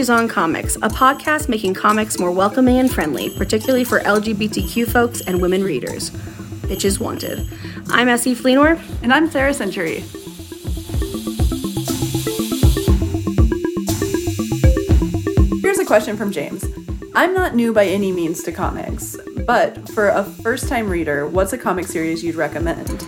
This on Comics, a podcast making comics more welcoming and friendly, particularly for LGBTQ folks and women readers. Bitches Wanted. I'm Essie Fleenor. And I'm Sarah Century. Here's a question from James. I'm not new by any means to comics, but for a first time reader, what's a comic series you'd recommend?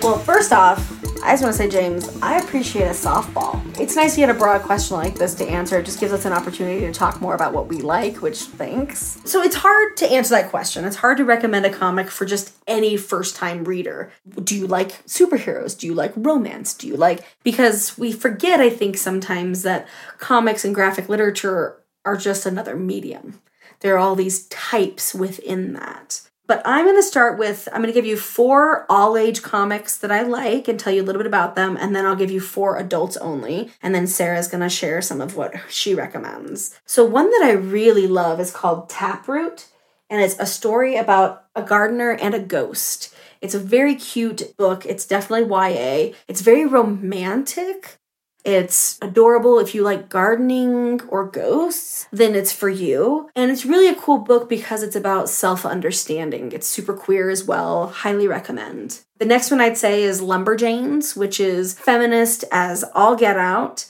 Well, first off, I just want to say, James, I appreciate a softball. It's nice to get a broad question like this to answer. It just gives us an opportunity to talk more about what we like, which thanks. So it's hard to answer that question. It's hard to recommend a comic for just any first time reader. Do you like superheroes? Do you like romance? Do you like. Because we forget, I think, sometimes that comics and graphic literature are just another medium. There are all these types within that. But I'm going to start with I'm going to give you four all age comics that I like and tell you a little bit about them. And then I'll give you four adults only. And then Sarah's going to share some of what she recommends. So, one that I really love is called Taproot. And it's a story about a gardener and a ghost. It's a very cute book. It's definitely YA. It's very romantic. It's adorable if you like gardening or ghosts, then it's for you. And it's really a cool book because it's about self understanding. It's super queer as well. Highly recommend. The next one I'd say is Lumberjanes, which is feminist as all get out.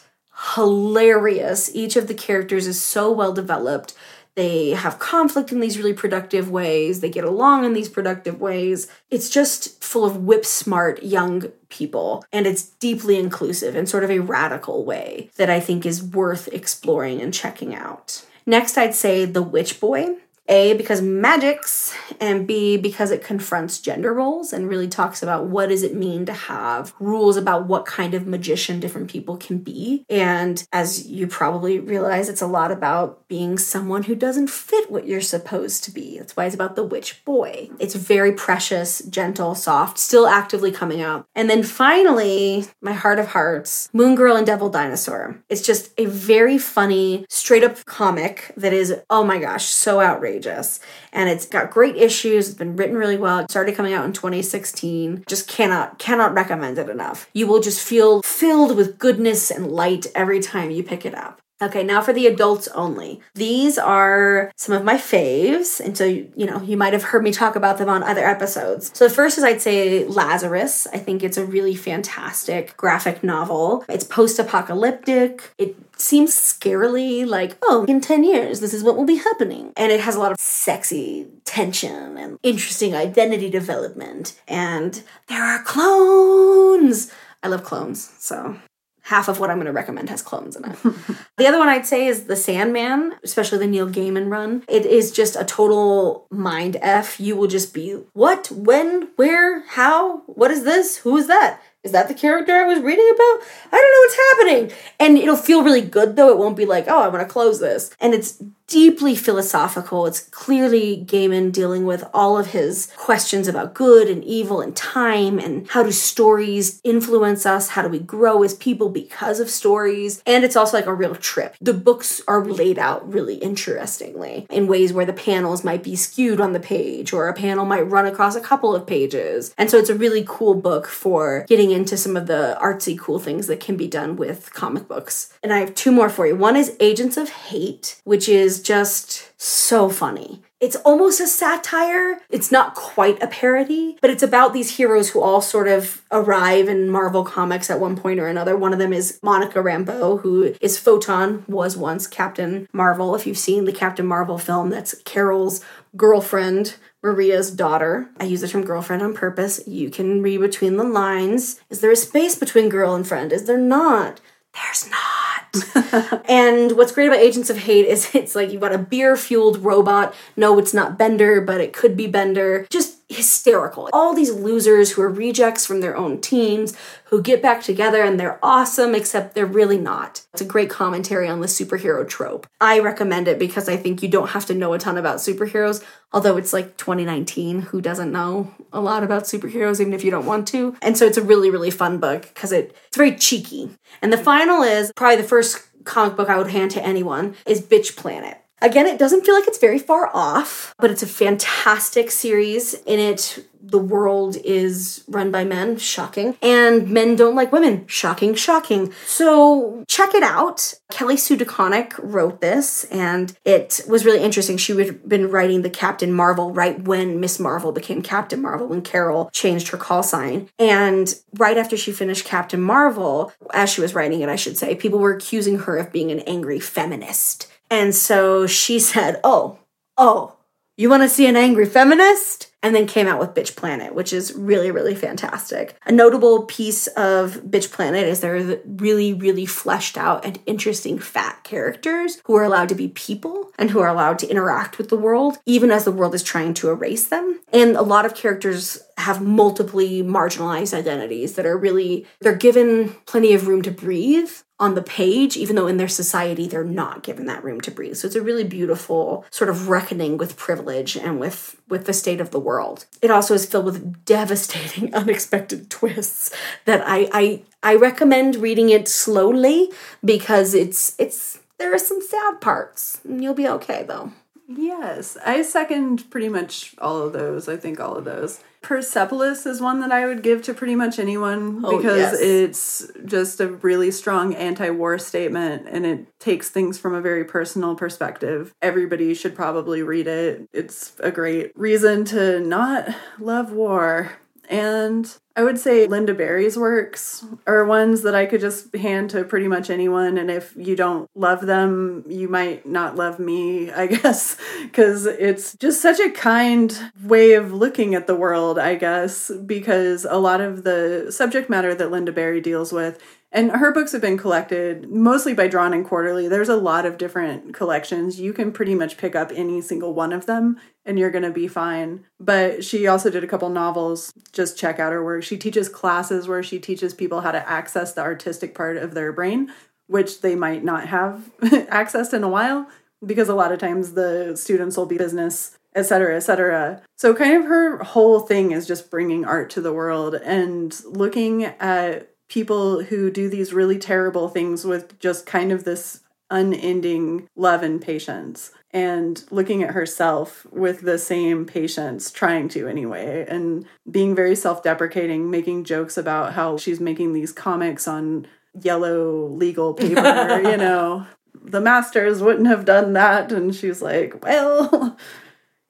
Hilarious. Each of the characters is so well developed. They have conflict in these really productive ways. They get along in these productive ways. It's just full of whip smart young people. And it's deeply inclusive in sort of a radical way that I think is worth exploring and checking out. Next, I'd say The Witch Boy. A, because magics, and B, because it confronts gender roles and really talks about what does it mean to have rules about what kind of magician different people can be. And as you probably realize, it's a lot about being someone who doesn't fit what you're supposed to be. That's why it's about the witch boy. It's very precious, gentle, soft, still actively coming out. And then finally, my heart of hearts, Moon Girl and Devil Dinosaur. It's just a very funny, straight up comic that is, oh my gosh, so outrageous outrageous. And it's got great issues. It's been written really well. It started coming out in 2016. Just cannot, cannot recommend it enough. You will just feel filled with goodness and light every time you pick it up. Okay, now for the adults only. These are some of my faves, and so you know you might have heard me talk about them on other episodes. So the first is I'd say Lazarus. I think it's a really fantastic graphic novel. It's post-apocalyptic. It seems scarily like, oh, in 10 years, this is what will be happening. And it has a lot of sexy tension and interesting identity development. And there are clones. I love clones, so half of what I'm going to recommend has clones in it. the other one I'd say is The Sandman, especially the Neil Gaiman run. It is just a total mind F. You will just be, what, when, where, how, what is this, who is that? Is that the character I was reading about? I don't know what's happening. And it'll feel really good though. It won't be like, oh, I want to close this. And it's deeply philosophical. It's clearly Gaiman dealing with all of his questions about good and evil and time and how do stories influence us? How do we grow as people because of stories? And it's also like a real trip. The books are laid out really interestingly in ways where the panels might be skewed on the page or a panel might run across a couple of pages. And so it's a really cool book for getting into some of the artsy cool things that can be done with comic books. And I have two more for you. One is Agents of Hate, which is just so funny. It's almost a satire. It's not quite a parody, but it's about these heroes who all sort of arrive in Marvel Comics at one point or another. One of them is Monica Rambeau, who is Photon, was once Captain Marvel. If you've seen the Captain Marvel film, that's Carol's girlfriend Maria's daughter. I use the term girlfriend on purpose. You can read between the lines. Is there a space between girl and friend? Is there not? There's not. and what's great about Agents of Hate is it's like you've got a beer fueled robot. No, it's not Bender, but it could be Bender. Just hysterical. All these losers who are rejects from their own teams who get back together and they're awesome, except they're really not. It's a great commentary on the superhero trope. I recommend it because I think you don't have to know a ton about superheroes, although it's like 2019. Who doesn't know a lot about superheroes, even if you don't want to? And so it's a really, really fun book because it, it's very cheeky. And the final is probably the first comic book I would hand to anyone is Bitch Planet. Again, it doesn't feel like it's very far off, but it's a fantastic series. In it, the world is run by men, shocking, and men don't like women, shocking, shocking. So check it out. Kelly Sue DeConnick wrote this, and it was really interesting. She had been writing the Captain Marvel right when Miss Marvel became Captain Marvel, when Carol changed her call sign. And right after she finished Captain Marvel, as she was writing it, I should say, people were accusing her of being an angry feminist. And so she said, Oh, oh, you want to see an angry feminist? And then came out with Bitch Planet, which is really, really fantastic. A notable piece of Bitch Planet is there are really, really fleshed out and interesting fat characters who are allowed to be people and who are allowed to interact with the world, even as the world is trying to erase them. And a lot of characters have multiply marginalized identities that are really, they're given plenty of room to breathe on the page, even though in their society they're not given that room to breathe. So it's a really beautiful sort of reckoning with privilege and with with the state of the world. It also is filled with devastating, unexpected twists that I I I recommend reading it slowly because it's it's there are some sad parts. You'll be okay though. Yes, I second pretty much all of those. I think all of those. Persepolis is one that I would give to pretty much anyone Oh, because yes. it's just a really strong anti war statement and it takes things from a very personal perspective. Everybody should probably read it. It's a great reason to not love war. And I would say Lynda Barry's works are ones that I could just hand to pretty much anyone. And if you don't love them, you might not love me, I guess, because it's just such a kind way of looking at the world, I guess, because a lot of the subject matter that Lynda Barry deals with and her books have been collected mostly by Drawn and Quarterly. There's a lot of different collections. You can pretty much pick up any single one of them and you're going to be fine. But she also did a couple novels. Just check out her work. She teaches classes where she teaches people how to access the artistic part of their brain, which they might not have accessed in a while because a lot of times the students will be business et cetera, et cetera. So, kind of her whole thing is just bringing art to the world and looking at people who do these really terrible things with just kind of this unending love and patience and looking at herself with the same patience trying to anyway and being very self-deprecating making jokes about how she's making these comics on yellow legal paper you know the masters wouldn't have done that and she's like well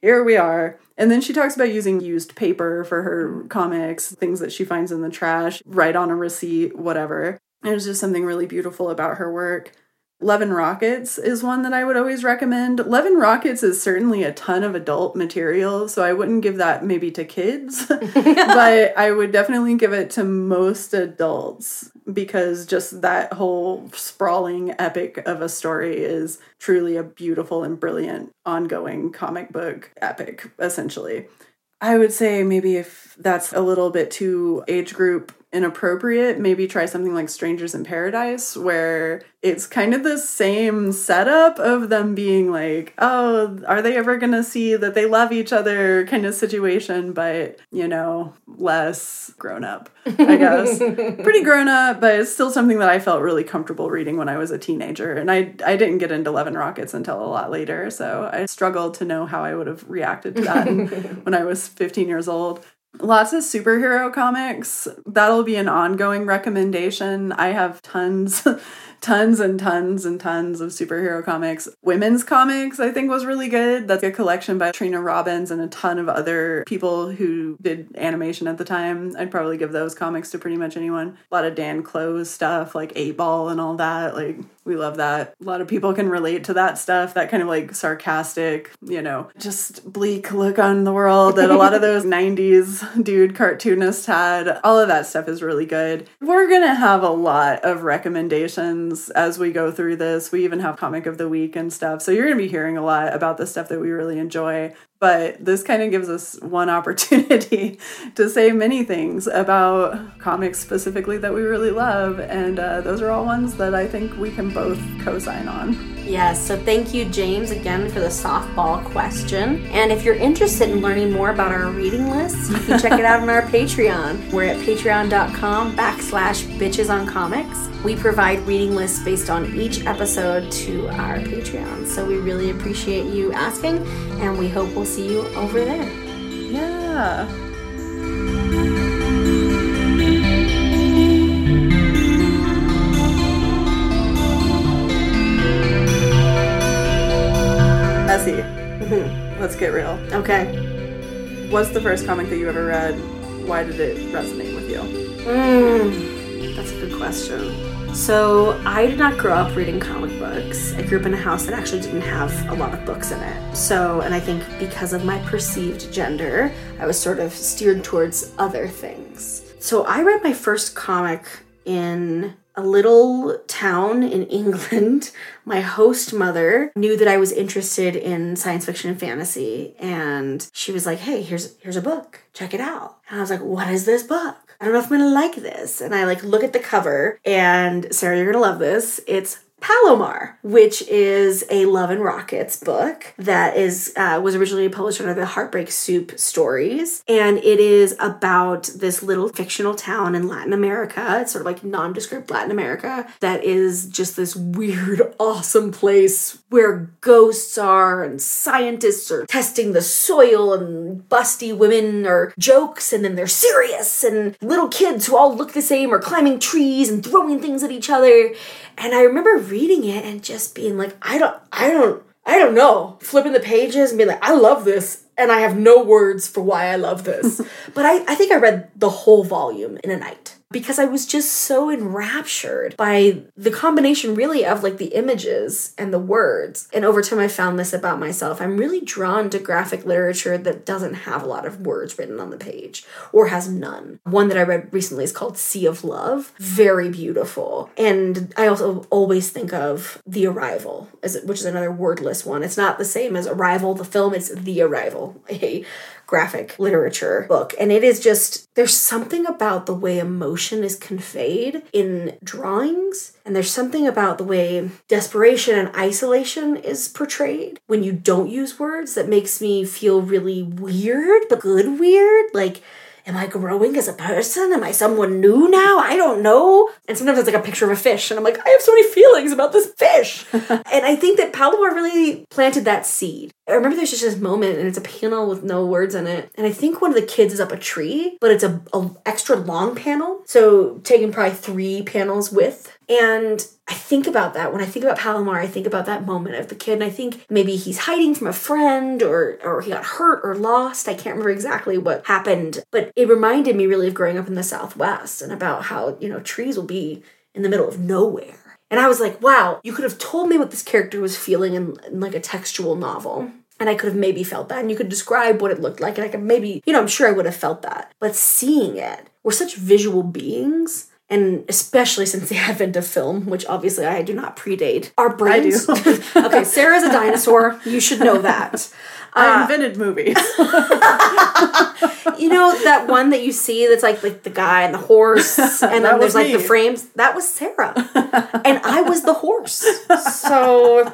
here we are. And then she talks about using used paper for her comics, things that she finds in the trash, write on a receipt, whatever. And it's just something really beautiful about her work. And Rockets is one that I would always recommend. And Rockets is certainly a ton of adult material, so I wouldn't give that maybe to kids, but I would definitely give it to most adults because just that whole sprawling epic of a story is truly a beautiful and brilliant ongoing comic book epic, essentially. I would say maybe if that's a little bit too age group inappropriate, maybe try something like Strangers in Paradise, where it's kind of the same setup of them being like, oh, are they ever going to see that they love each other kind of situation, but, you know, less grown up, I guess. Pretty grown up, but it's still something that I felt really comfortable reading when I was a teenager. And I, I didn't get into Love and Rockets until a lot later, so I struggled to know how I would have reacted to that when I was 15 years old. Lots of superhero comics. That'll be an ongoing recommendation. I have tons tons and tons and tons of superhero comics. Wimmen's Comix, I think, was really good. That's a collection by Trina Robbins and a ton of other people who did animation at the time. I'd probably give those comics to pretty much anyone. A lot of Dan Clowes stuff, like Eightball and all that. Like, we love that. A lot of people can relate to that stuff, that kind of like sarcastic, you know, just bleak look on the world that a lot of those 90s dude cartoonists had. All of that stuff is really good. We're going to have a lot of recommendations as we go through this. We even have comic of the week and stuff. So you're going to be hearing a lot about the stuff that we really enjoy but this kind of gives us one opportunity to say many things about comics specifically that we really love and uh, those are all ones that i think we can both co-sign on Yes, so thank you, James, again for the softball question. And if you're interested in learning more about our reading list, you can check it out on our Patreon. We're at patreon.com backslash bitches on comics. We provide reading lists based on each episode to our Patreon. So we really appreciate you asking, and we hope we'll see you over there. Yeah. Essie, Mm-hmm. let's get real. Okay. What's the first comic that you ever read? Why did it resonate with you? Mm, that's a good question. So, I did not grow up reading comic books. I grew up in a house that actually didn't have a lot of books in it. So, and I think because of my perceived gender, I was sort of steered towards other things. So, I read my first comic in a little town in England. My host mother knew that I was interested in science fiction and fantasy, and she was like, "Hey, here's here's a book. Check it out." And I was like, "What is this book?" I don't know if I'm gonna like this. And I like look at the cover, and Sarah, you're gonna love this. It's Palomar, which is a Love and Rockets book that is uh, was originally published under the Heartbreak Soup stories, and it is about this little fictional town in Latin America. It's sort of like nondescript Latin America that is just this weird, awesome place where ghosts are and scientists are testing the soil and busty women are jokes and then they're serious and little kids who all look the same are climbing trees and throwing things at each other. And I remember reading it and just being like, I don't, I don't, I don't know. Flipping the pages and being like, I love this. And I have no words for why I love this. but I, I think I read the whole volume in a night because I was just so enraptured by the combination, really, of like the images and the words. And over time, I found this about myself. I'm really drawn to graphic literature that doesn't have a lot of words written on the page or has none. One that I read recently is called Sea of Love. Very beautiful. And I also always think of The Arrival, which is another wordless one. It's not the same as Arrival, the film, it's The Arrival, graphic literature book. And it is just, there's something about the way emotion is conveyed in drawings. And there's something about the way desperation and isolation is portrayed when you don't use words that makes me feel really weird, but good weird. Like, am I growing as a person? Am I someone new now? I don't know. And sometimes it's like a picture of a fish, and I'm like, I have so many feelings about this fish. and I think that Palomar really planted that seed. I remember there's just this moment, and it's a panel with no words in it. And I think one of the kids is up a tree, but it's a, a extra long panel, so taking probably three panels width. And I think about that when I think about Palomar. I think about that moment of the kid, and I think maybe he's hiding from a friend, or or he got hurt or lost. I can't remember exactly what happened, but it reminded me really of growing up in the Southwest and about how you know trees will be in the middle of nowhere. And I was like, wow, you could have told me what this character was feeling in, in like a textual novel. And I could have maybe felt that. And you could describe what it looked like. And I could maybe, you know, I'm sure I would have felt that. But seeing it, we're such visual beings and especially since the advent of film, which obviously I do not predate, our I brains. do. okay, Sarah's a dinosaur. You should know that. I uh, invented movies. You know that one that you see that's like like the guy and the horse, and then there's like the frames. That was Sarah, and I was the horse. So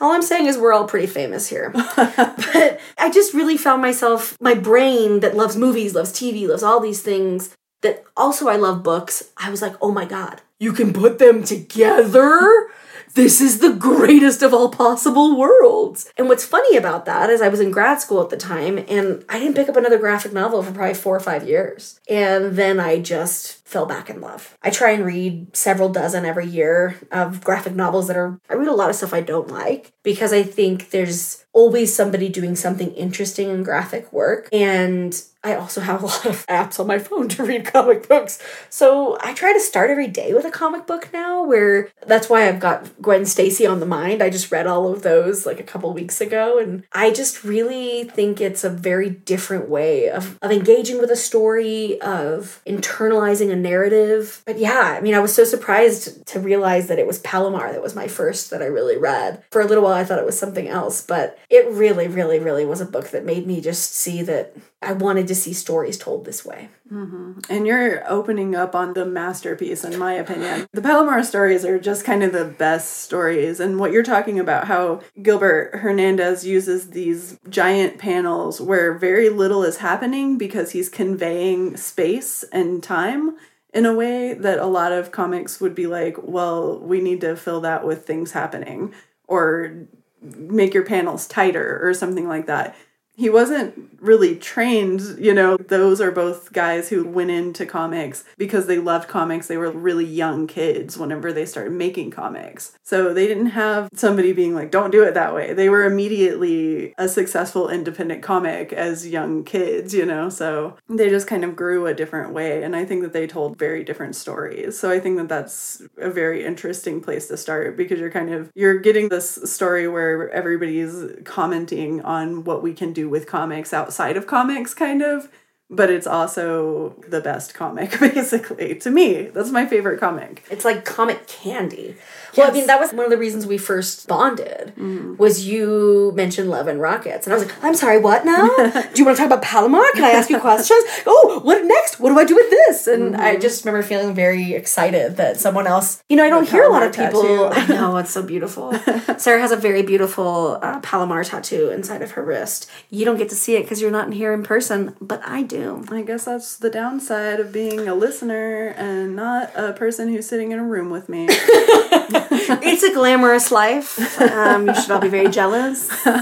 all I'm saying is we're all pretty famous here. but I just really found myself my brain that loves movies, loves TV, loves all these things. That also I love books. I was like, oh my god, you can put them together. This is the greatest of all possible worlds. And what's funny about that is I was in grad school at the time and I didn't pick up another graphic novel for probably four or five years. And then I just fell back in love. I try and read several dozen every year of graphic novels that are, I read a lot of stuff I don't like because I think there's always somebody doing something interesting in graphic work. And I also have a lot of apps on my phone to read comic books. So I try to start every day with a comic book now, where that's why I've got Gwen Stacy on the mind. I just read all of those like a couple weeks ago. And I just really think it's a very different way of, of engaging with a story, of internalizing a narrative. But yeah, I mean, I was so surprised to realize that it was Palomar that was my first that I really read. For a little while, I thought it was something else, but it really, really, really was a book that made me just see that I wanted to see stories told this way. Mm-hmm. And you're opening up on the masterpiece, in my opinion. The Palomar stories are just kind of the best stories. And what you're talking about, how Gilbert Hernandez uses these giant panels where very little is happening because he's conveying space and time in a way that a lot of comics would be like, well, we need to fill that with things happening or make your panels tighter or something like that he wasn't really trained, you know. Those are both guys who went into comics because they loved comics. They were really young kids whenever they started making comics. So they didn't have somebody being like, don't do it that way. They were immediately a successful independent comic as young kids, you know. So they just kind of grew a different way. And I think that they told very different stories. So I think that that's a very interesting place to start because you're kind of you're getting this story where everybody's commenting on what we can do with comics outside of comics kind of but it's also the best comic basically to me that's my favorite comic It's like comic candy. Well, I mean, that was one of the reasons we first bonded. Was you mentioned Love and Rockets, and I was like, "I'm sorry, what now? do you want to talk about Palomar? Can I ask you questions? oh, what next? What do I do with this?" And I just remember feeling very excited that someone else. You know, I don't hear a lot of people. I know it's so beautiful. Sarah has a very beautiful uh, Palomar tattoo inside of her wrist. You don't get to see it because you're not in here in person, but I do. i guess that's the downside of being a listener and not a person who's sitting in a room with me it's a glamorous life. Um, you should all be very jealous.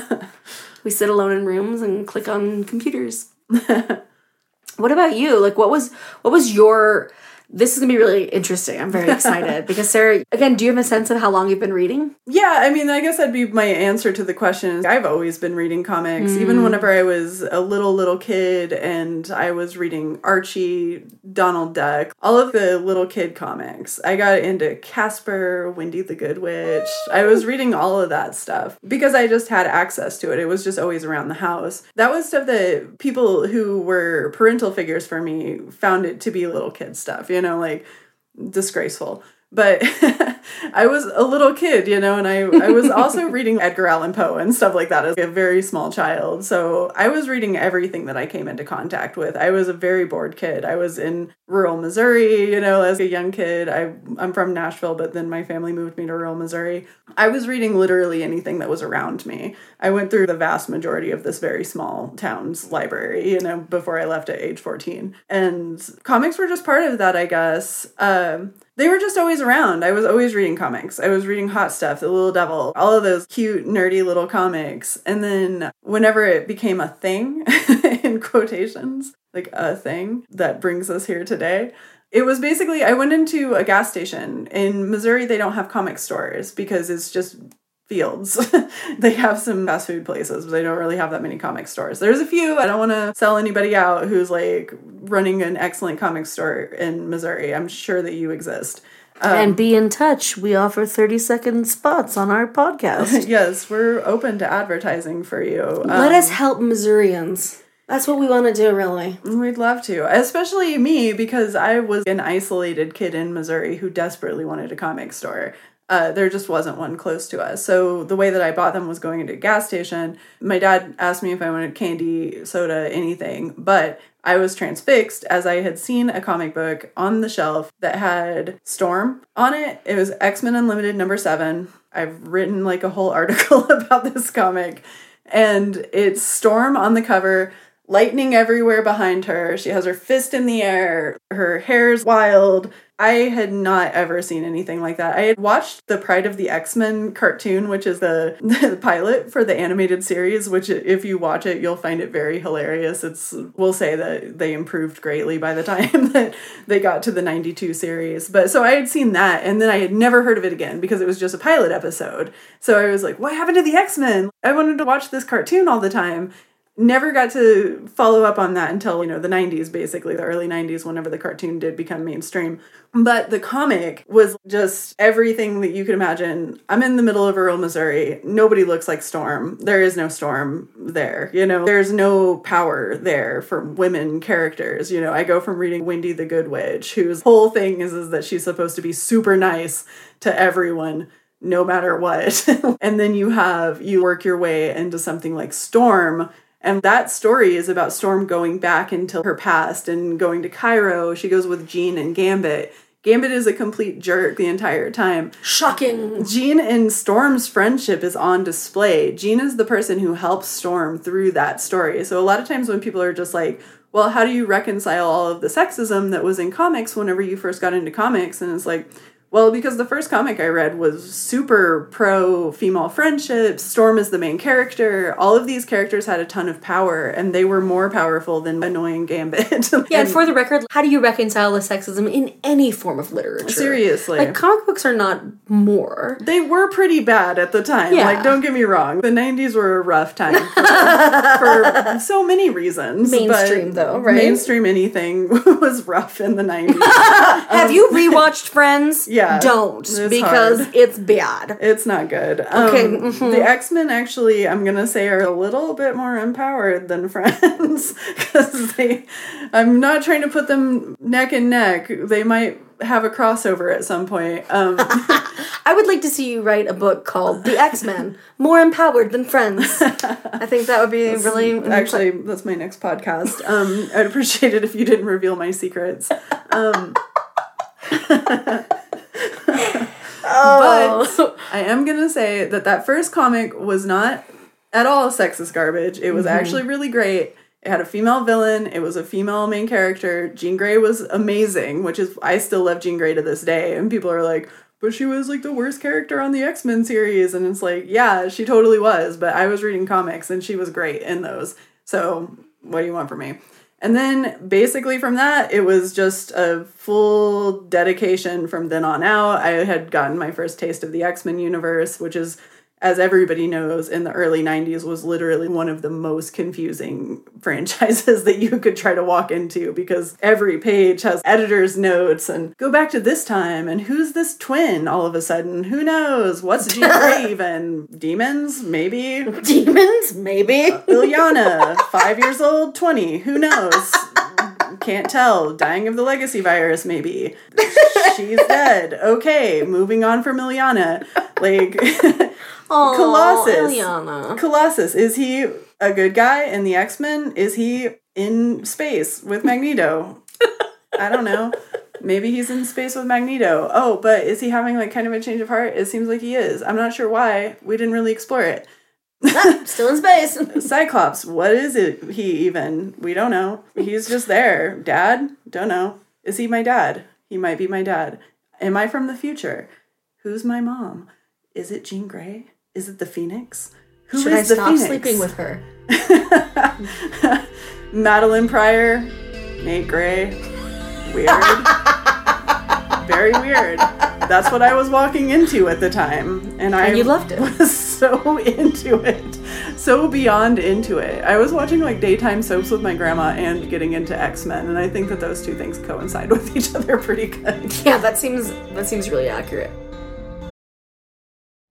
We sit alone in rooms and click on computers. what about you? Like, what was what was your? This is gonna be really interesting. I'm very excited because Sarah. Again, do you have a sense of how long you've been reading? Yeah, I mean, I guess that'd be my answer to the question. I've always been reading comics, even mm. whenever I was a little, little kid and I was reading Archie, Donald Duck, all of the little kid comics. I got into Casper, Wendy the Good Witch. I was reading all of that stuff because I just had access to it. It was just always around the house. That was stuff that people who were parental figures for me found it to be little kid stuff, you know, like disgraceful. But I was a little kid, you know, and I, I was also reading Edgar Allan Poe and stuff like that as a very small child. So I was reading everything that I came into contact with. I was a very bored kid. I was in rural Missouri, you know, as a young kid. I, I'm from Nashville, but then my family moved me to rural Missouri. I was reading literally anything that was around me. I went through the vast majority of this very small town's library, you know, before I left at age 14. And comics were just part of that, I guess. Um, they were just always around. I was always reading comics. I was reading Hot Stuff, The Little Devil, all of those cute, nerdy little comics. And then whenever it became a thing, in quotations, like a thing that brings us here today, it was basically I went into a gas station. In Missouri, they don't have comic stores because it's just fields. they have some fast food places, but they don't really have that many comic stores. There's a few. I don't want to sell anybody out who's like running an excellent comic store in Missouri. I'm sure that you exist. and be in touch. We offer 30 second spots on our podcast. Yes, we're open to advertising for you. Um, Let us help Missourians. That's what we want to do, really. We'd love to, especially me, because I was an isolated kid in Missouri who desperately wanted a comic store. Uh, there just wasn't one close to us. So the way that I bought them was going into a gas station. My dad asked me if I wanted candy, soda, anything, but I was transfixed as I had seen a comic book on the shelf that had Storm on it. It was X Men Unlimited number seven. I've written like a whole article about this comic, and it's Storm on the cover lightning everywhere behind her. She has her fist in the air. Her hair's wild. I had not ever seen anything like that. I had watched the Pride of the X-Men cartoon, which is the, the pilot for the animated series, which if you watch it, you'll find it very hilarious. It's we'll say that they improved greatly by the time that they got to the 92 series. But so I had seen that and then I had never heard of it again because it was just a pilot episode. So I was like, what happened to the X-Men? I wanted to watch this cartoon all the time never got to follow up on that until you know the 90s basically the early 90s whenever the cartoon did become mainstream. But the comic was just everything that you could imagine. I'm in the middle of rural missouri. Nobody looks like storm. There is no storm there you know? There's no power there for women characters you know? I go from reading wendy the good witch whose whole thing is, is that she's supposed to be super nice to everyone no matter what. and then you have, you work your way into something like Storm, and that story is about Storm going back into her past and going to Cairo. She goes with Jean and Gambit. Gambit is a complete jerk the entire time. Shocking. Jean and Storm's friendship is on display. Jean is the person who helps Storm through that story. So a lot of times when people are just like, well, how do you reconcile all of the sexism that was in comics whenever you first got into comics? And it's like, well, because the first comic I read was super pro female friendship. Storm is the main character. All of these characters had a ton of power, and they were more powerful than annoying Gambit. yeah, and, for the record, how do you reconcile the sexism in any form of literature? Seriously. Like, comic books are not more. They were pretty bad at the time. Yeah. Like, don't get me wrong. The 90s were a rough time for, for so many reasons. Mainstream, though, right? Mainstream anything was rough in the 90s. Have um, you rewatched Friends? Yeah yeah, don't it's because hard. it's bad. It's not good. Okay, um, mm-hmm. the X Men actually, I'm gonna say, are a little bit more empowered than Friends because they. I'm not trying to put them neck and neck. They might have a crossover at some point. Um, I would like to see you write a book called The X Men More Empowered Than Friends. I think that would be that's, really. Actually, that's my next podcast. Um, I'd appreciate it if you didn't reveal my secrets. Um, oh. But I am gonna say that that first comic was not at all sexist garbage. It was mm-hmm. actually really great. It had a female villain. It was a female main character. Jean Grey was amazing, which is I still love Jean Grey to this day. And people are like, but she was like the worst character on the X Men series, and it's like, yeah, she totally was. But I was reading comics, and she was great in those. So what do you want from me? And then basically from that, it was just a full dedication from then on out. I had gotten my first taste of the X Men universe, which is, as everybody knows, in the early 90s was literally one of the most confusing franchises that you could try to walk into because every page has editor's notes and go back to this time and who's this twin all of a sudden? Who knows? What's Jean even? Demons? Maybe. Demons? Maybe. Uh, Illyana, five years old, 20. Who knows? Can't tell. Dying of the legacy virus, maybe. She's dead. Okay, moving on from Illyana. Like, Aww, Colossus. Colossus, is he a good guy in the X Men? Is he in space with Magneto? I don't know. Maybe he's in space with Magneto. Oh, but is he having like kind of a change of heart? It seems like he is. I'm not sure why. We didn't really explore it. ah, still in space. Cyclops, what is it he even? We don't know. He's just there. Dad? Don't know. Is he my dad? He might be my dad. Am I from the future? Who's my mom? Is it Jean Grey? Is it the Phoenix? Who Should I stop Phoenix? sleeping with her? Madelyne Pryor, Nate Gray. Weird. Very weird. That's what I was walking into at the time. And I and you loved it. was so into it. So beyond into it. I was watching like daytime soaps with my grandma and getting into X-Men, and I think that those two things coincide with each other pretty good. Yeah, that seems that seems really accurate.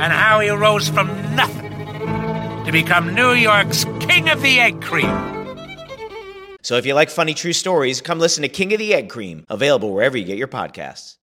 and how he rose from nothing to become New York's King of the Egg Cream. So if you like funny true stories, come listen to King of the Egg Cream, available wherever you get your podcasts.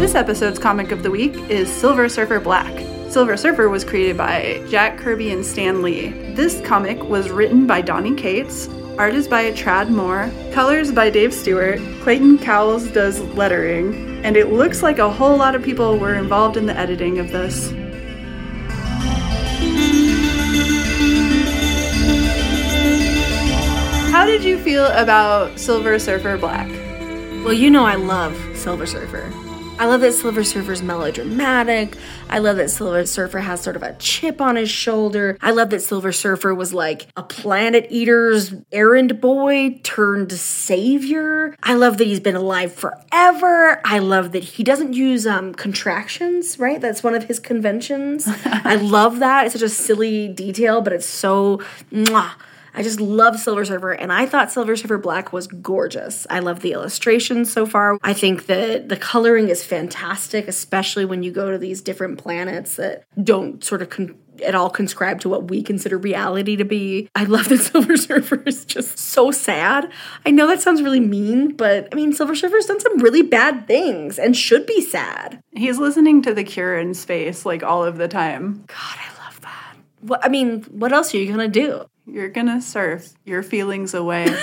This episode's comic of the week is Silver Surfer Black. Silver Surfer was created by Jack Kirby and Stan Lee. This comic was written by Donny Cates, art is by Tradd Moore, colors by Dave Stewart, Clayton Cowles does lettering, and it looks like a whole lot of people were involved in the editing of this. How did you feel about Silver Surfer Black? Well, you know I love Silver Surfer. I love that Silver Surfer's melodramatic. I love that Silver Surfer has sort of a chip on his shoulder. I love that Silver Surfer was like a planet eater's errand boy turned savior. I love that he's been alive forever. I love that he doesn't use um, contractions, right? That's one of his conventions. I love that. It's such a silly detail, but it's so mwah. I just love Silver Surfer, and I thought Silver Surfer Black was gorgeous. I love the illustrations so far. I think that the coloring is fantastic, especially when you go to these different planets that don't sort of con- at all conscribe to what we consider reality to be. I love that Silver Surfer is just so sad. I know that sounds really mean, but I mean, Silver Surfer's done some really bad things and should be sad. He's listening to The Cure in space like all of the time. God, I love that. What I mean, what else are you gonna do? You're gonna surf your feelings away.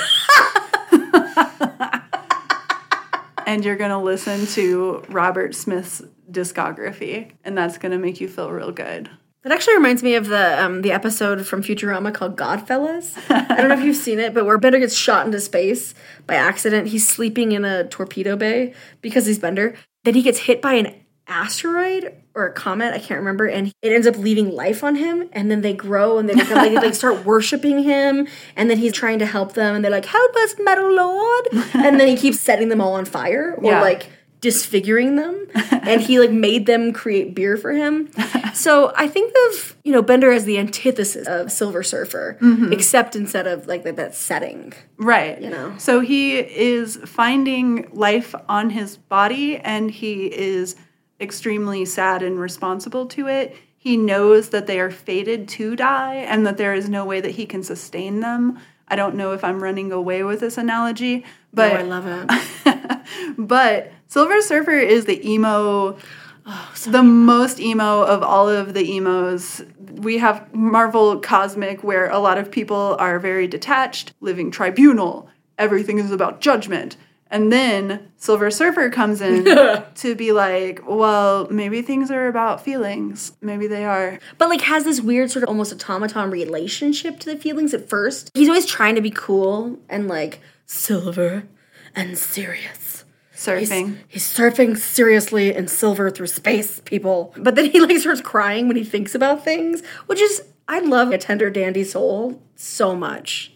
and you're gonna listen to Robert Smith's discography, and that's gonna make you feel real good. That actually reminds me of the um, the episode from Futurama called Godfellas. I don't know if you've seen it, but where Bender gets shot into space by accident. He's sleeping in a torpedo bay because he's Bender. Then he gets hit by an asteroid or a comet, I can't remember, and it ends up leaving life on him. And then they grow and they like, like, like start worshiping him. And then he's trying to help them, and they're like, "Help us, Metal Lord!" and then he keeps setting them all on fire or Yeah. like disfiguring them and he like made them create beer for him so i think of you know bender as the antithesis of silver surfer mm-hmm. except instead of like that setting Right. You know. So he is finding life on his body and he is extremely sad and responsible to it. He knows that they are fated to die and that there is no way that he can sustain them. I don't know if I'm running away with this analogy, but oh i love it but Silver Surfer is the emo, oh, the most emo of all of the emos. We have Marvel Cosmic, where a lot of people are very detached, living tribunal. Everything is about judgment. And then Silver Surfer comes in to be like, well, maybe things are about feelings. Maybe they are. but like has this weird sort of almost automaton relationship to the feelings at first he's always trying to be cool and like silver and serious He's, Surfing. he's surfing seriously in silver through space, people. But then he like starts crying when he thinks about things, which is I love a tender dandy soul so much.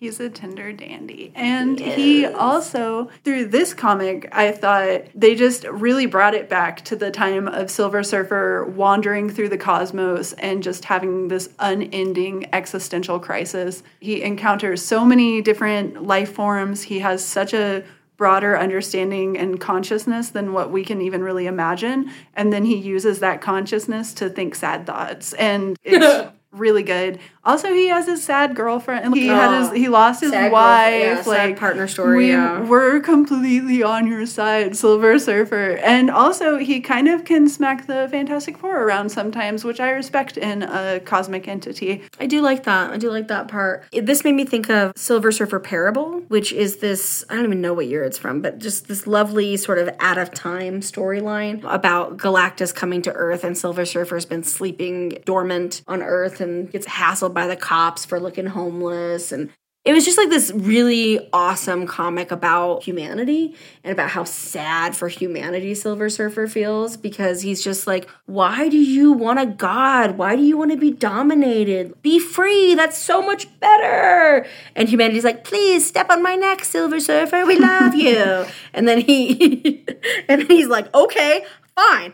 He's a tender dandy. And he also, through this comic, I thought they just really brought it back to the time of Silver Surfer wandering through the cosmos and just having this unending existential crisis. He encounters so many different life forms. He has such a broader understanding and consciousness than what we can even really imagine. And then he uses that consciousness to think sad thoughts. And it's really good. Also, he has his sad girlfriend. and He Oh. had his oh. he lost his wife. yeah, sad like partner story, We, yeah. We're completely on your side, Silver Surfer. And also, he kind of can smack the Fantastic Four around sometimes, which I respect in a cosmic entity. I do like that. I do like that part. This made me think of Silver Surfer Parable, which is this, I don't even know what year it's from, but just this lovely sort of out of time storyline about Galactus coming to Earth and Silver Surfer's been sleeping dormant on Earth and gets hassled by the cops for looking homeless and it was just like this really awesome comic about humanity and about how sad for humanity Silver Surfer feels because he's just like, why do you want a god? Why do you want to be dominated? Be free. That's so much better. And humanity's like, please step on my neck, Silver Surfer. We love you. and then he, and then he's like, okay, fine,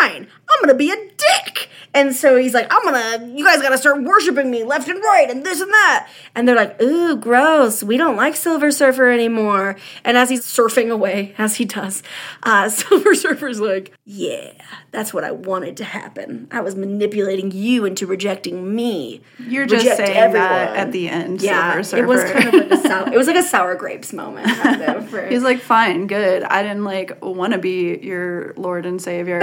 fine. I'm gonna be a dick. And so he's like, I'm gonna, you guys gotta start worshiping me left and right and this and that. And they're like, ooh, gross. We don't like Silver Surfer anymore. And as he's surfing away, as he does, uh, Silver Surfer's like, yeah, that's what I wanted to happen. I was manipulating you into rejecting me. You're just Reject saying that at the end, Yeah, Silver it was kind of like a sour, it was like a sour grapes moment. Kind of, for- He's like, fine, good. I didn't like want to be your Lord and Savior.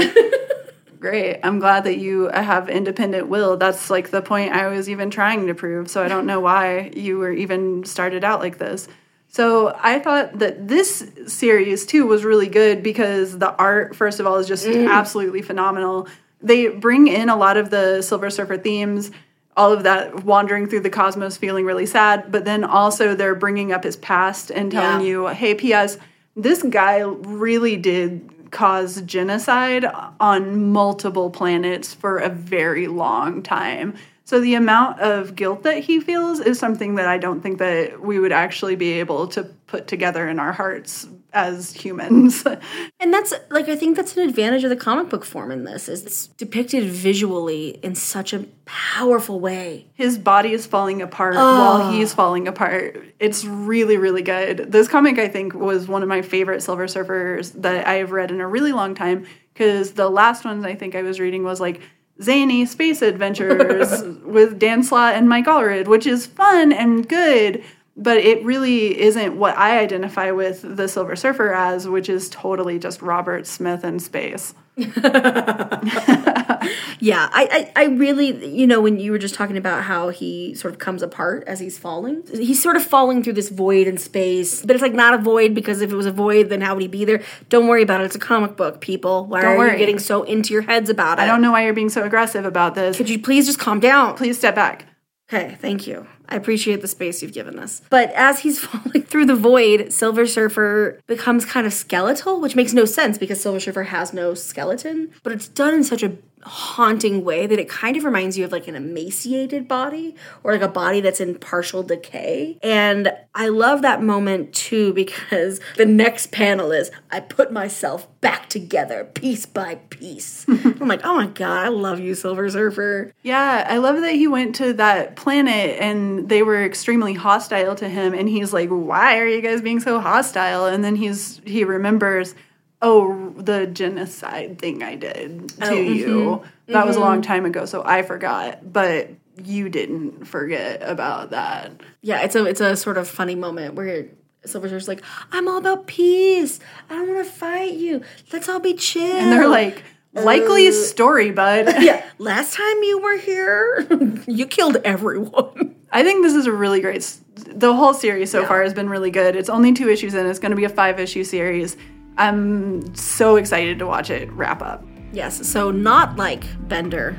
Great. I'm glad that you have independent will. That's like the point I was even trying to prove. So I don't know why you were even started out like this. So I thought that this series too was really good because the art, first of all, is just mm. absolutely phenomenal. They bring in a lot of the Silver Surfer themes, all of that wandering through the cosmos, feeling really sad, but then also they're bringing up his past and telling Yeah. you, hey, P.S., this guy really did cause genocide on multiple planets for a very long time. So the amount of guilt that he feels is something that I don't think that we would actually be able to put together in our hearts as humans. And that's like I think that's an advantage of the comic book form in this is it's depicted visually in such a powerful way. His body is falling apart Oh. while he's falling apart. It's really, really good. This comic, I think, was one of my favorite Silver Surfers that I have read in a really long time because the last one I think I was reading was like zany space adventures with Dan Slott and Mike Allred, which is fun and good. But it really isn't what I identify with the Silver Surfer as, which is totally just Robert Smith in space. Yeah, I, I I really you know when you were just talking about how he sort of comes apart as he's falling. He's sort of falling through this void in space, but it's like not a void because if it was a void, then how would he be there? Don't worry about it. It's a comic book, people. Why Don't are worry. you getting so into your heads about it? I don't know why you're being so aggressive about this. Could you please just calm down? Please step back. Okay, thank you. I appreciate the space you've given us. But as he's falling through the void, Silver Surfer becomes kind of skeletal, which makes no sense because Silver Surfer has no skeleton. But it's done in such a haunting way that it kind of reminds you of like an emaciated body or like a body that's in partial decay. And I love that moment too because the next panel is I put myself back together piece by piece. I'm like, oh my God, I love you, Silver Surfer. Yeah, I love that he went to that planet and they were extremely hostile to him and he's like, "Why are you guys being so hostile?" And then he's he remembers, "Oh, the genocide thing I did to Oh, mhm, you. That was a long time ago, so I forgot, but you didn't forget about that." Yeah, it's a it's a sort of funny moment where Silver Surfer's like, "I'm all about peace. I don't want to fight you. Let's all be chill." And they're like, "Likely story, bud." yeah, last time you were here, you killed everyone. I think this is a really great. The whole series so far has been really good. It's only two issues in. It's going to be a five issue series. I'm so excited to watch it wrap up. Yes, so not like Bender,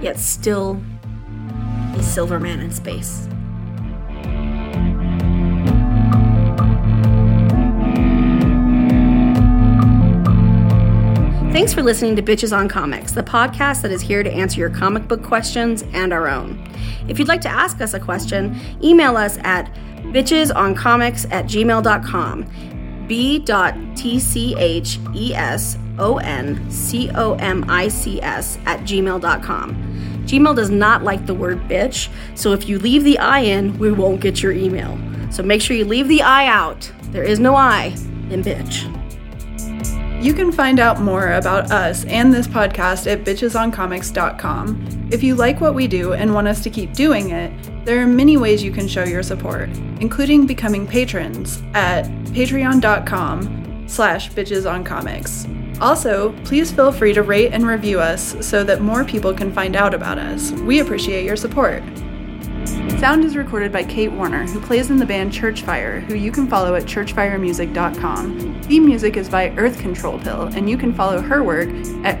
yet still a Silverman in space. Thanks for listening to Bitches on Comics, the podcast that is here to answer your comic book questions and our own. If you'd like to ask us a question, email us at bitchesoncomics at gmail.com. B.T-C-H-E-S-O-N-C-O-M-I-C-S at gmail.com. Gmail does not like the word bitch, so if you leave the I in, we won't get your email. So make sure you leave the I out. There is no I in bitch. You can find out more about us and this podcast at bitchesoncomics.com. If you like what we do and want us to keep doing it, there are many ways you can show your support, including becoming patrons at patreon.com slash bitchesoncomics. Also, please feel free to rate and review us so that more people can find out about us. We appreciate your support. Sound is recorded by Kate Warner, who plays in the band Churchfire, who you can follow at churchfiremusic.com. Theme music is by Earth Control Pill, and you can follow her work at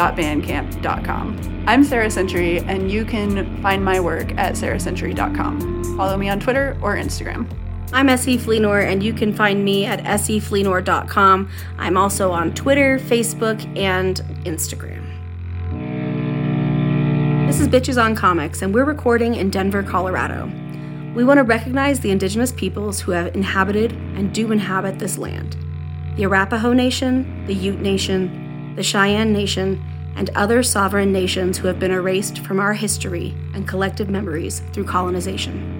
earthcontrolpill.bandcamp.com. I'm Sarah Century, and you can find my work at sarahcentury.com. Follow me on Twitter or Instagram. I'm Essie Fleenor, and you can find me atessiefleenor.com. I'm also on Twitter, Facebook, and Instagram. This is Bitches on Comics, and we're recording in Denver, Colorado. We want to recognize the indigenous peoples who have inhabited and do inhabit this land the Arapaho Nation, the Ute Nation, the Cheyenne Nation, and other sovereign nations who have been erased from our history and collective memories through colonization.